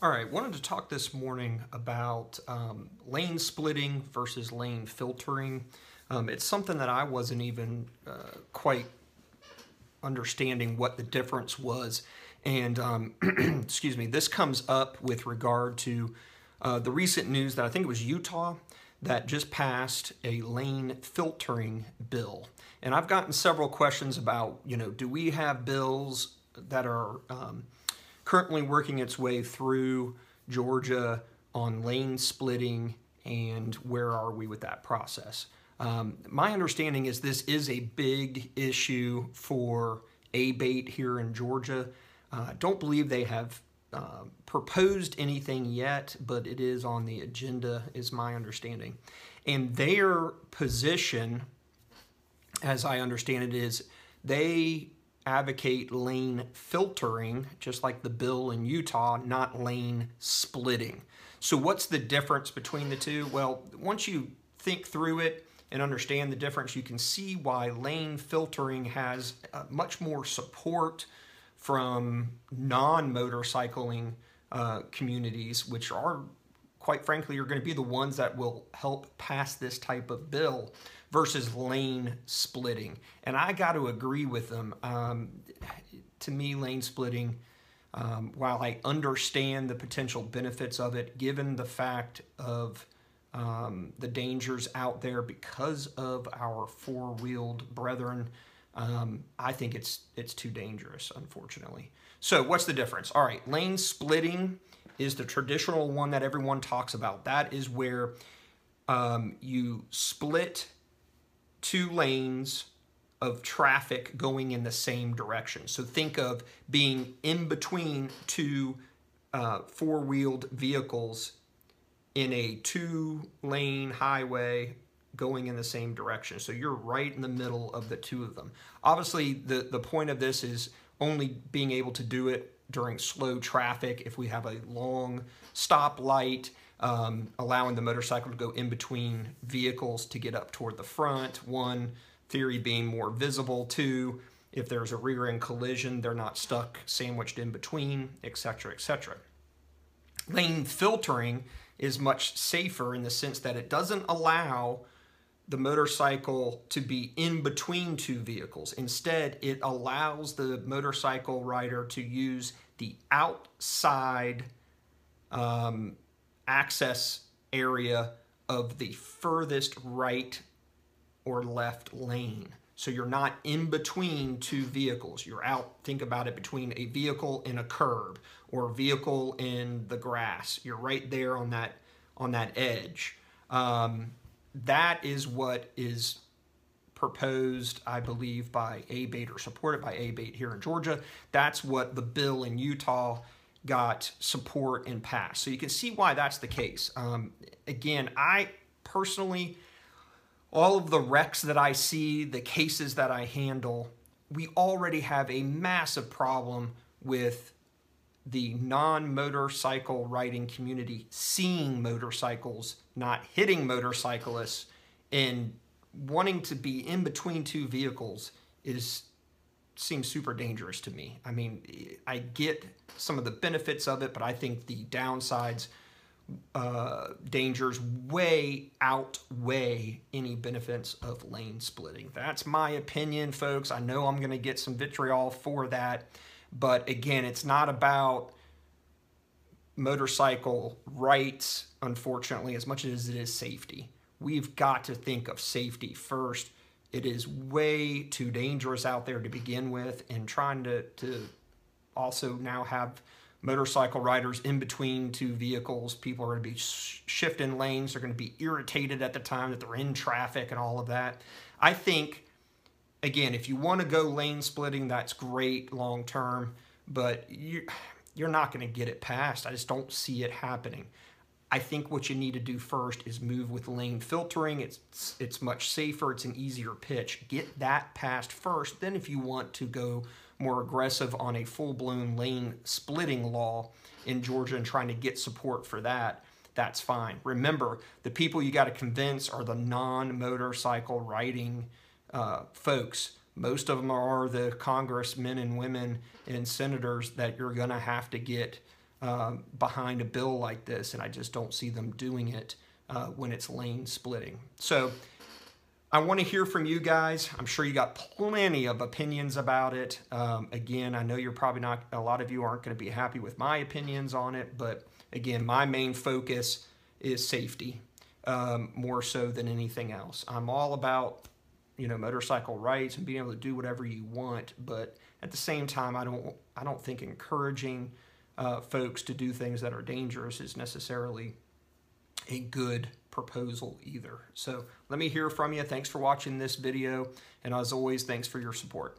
All right, wanted to talk this morning about um, lane splitting versus lane filtering. Um, it's something that I wasn't even uh, quite understanding what the difference was. And um, excuse me, this comes up with regard to uh, the recent news that I think it was Utah that just passed a lane filtering bill. And I've gotten several questions about, you know, do we have bills that are um, currently working its way through Georgia on lane splitting and where are we with that process. Um, my understanding is this is a big issue for ABATE here in Georgia. Uh, don't believe they have uh, proposed anything yet, but it is on the agenda, is my understanding. And their position, as I understand it, is they advocate lane filtering, just like the bill in Utah, not lane splitting. So, what's the difference between the two? Well, once you think through it and understand the difference, you can see why lane filtering has uh, much more support from non motorcycling uh, communities, which are, quite frankly, are going to be the ones that will help pass this type of bill versus lane splitting. And I got to agree with them. Um, to me, lane splitting, um, while I understand the potential benefits of it, given the fact of um, the dangers out there because of our four-wheeled brethren, um, I think it's it's too dangerous, unfortunately. So what's the difference? All right, lane splitting is the traditional one that everyone talks about. That is where um, you split two lanes of traffic going in the same direction. So think of being in between two uh, four-wheeled vehicles in a two-lane highway going in the same direction. So you're right in the middle of the two of them. Obviously, the, the point of this is only being able to do it during slow traffic if we have a long stoplight um, allowing the motorcycle to go in between vehicles to get up toward the front. One theory being more visible. Two, if there's a rear end collision, they're not stuck sandwiched in between, etc., etc. Lane filtering is much safer in the sense that it doesn't allow the motorcycle to be in between two vehicles. Instead, it allows the motorcycle rider to use the outside um, access area of the furthest right or left lane. So you're not in between two vehicles. You're out, think about it, between a vehicle and a curb or a vehicle in the grass. You're right there on that, on that edge. Um, that is what is proposed, I believe, by ABATE or supported by ABATE here in Georgia. That's what the bill in Utah got support and passed. So you can see why that's the case. Um, again, I personally, all of the wrecks that I see, the cases that I handle, we already have a massive problem with the non-motorcycle riding community seeing motorcycles, not hitting motorcyclists, and wanting to be in between two vehicles is seems super dangerous to me. I mean, I get some of the benefits of it, but I think the downsides, uh, dangers way outweigh any benefits of lane splitting. That's my opinion, folks. I know I'm going to get some vitriol for that, but again, it's not about motorcycle rights, unfortunately, as much as it is safety. We've got to think of safety first it is way too dangerous out there to begin with and trying to, to also now have motorcycle riders in between two vehicles. People are going to be sh shifting lanes. They're going to be irritated at the time that they're in traffic and all of that. I think, again, if you want to go lane splitting, that's great long term, but you, you're not going to get it passed. I just don't see it happening. I think what you need to do first is move with lane filtering. It's, it's much safer. It's an easier pitch. Get that passed first. Then if you want to go more aggressive on a full-blown lane splitting law in Georgia and trying to get support for that, that's fine. Remember, the people you got to convince are the non-motorcycle riding uh, folks. Most of them are the congressmen and women and senators that you're going to have to get um, behind a bill like this, and I just don't see them doing it uh, when it's lane splitting. So I want to hear from you guys. I'm sure you got plenty of opinions about it. Um, again, I know you're probably not, a lot of you aren't going to be happy with my opinions on it, but again, my main focus is safety um, more so than anything else. I'm all about, you know, motorcycle rights and being able to do whatever you want, but at the same time, I don't, I don't think encouraging uh, folks to do things that are dangerous is necessarily a good proposal either. So let me hear from you. Thanks for watching this video. And as always, thanks for your support.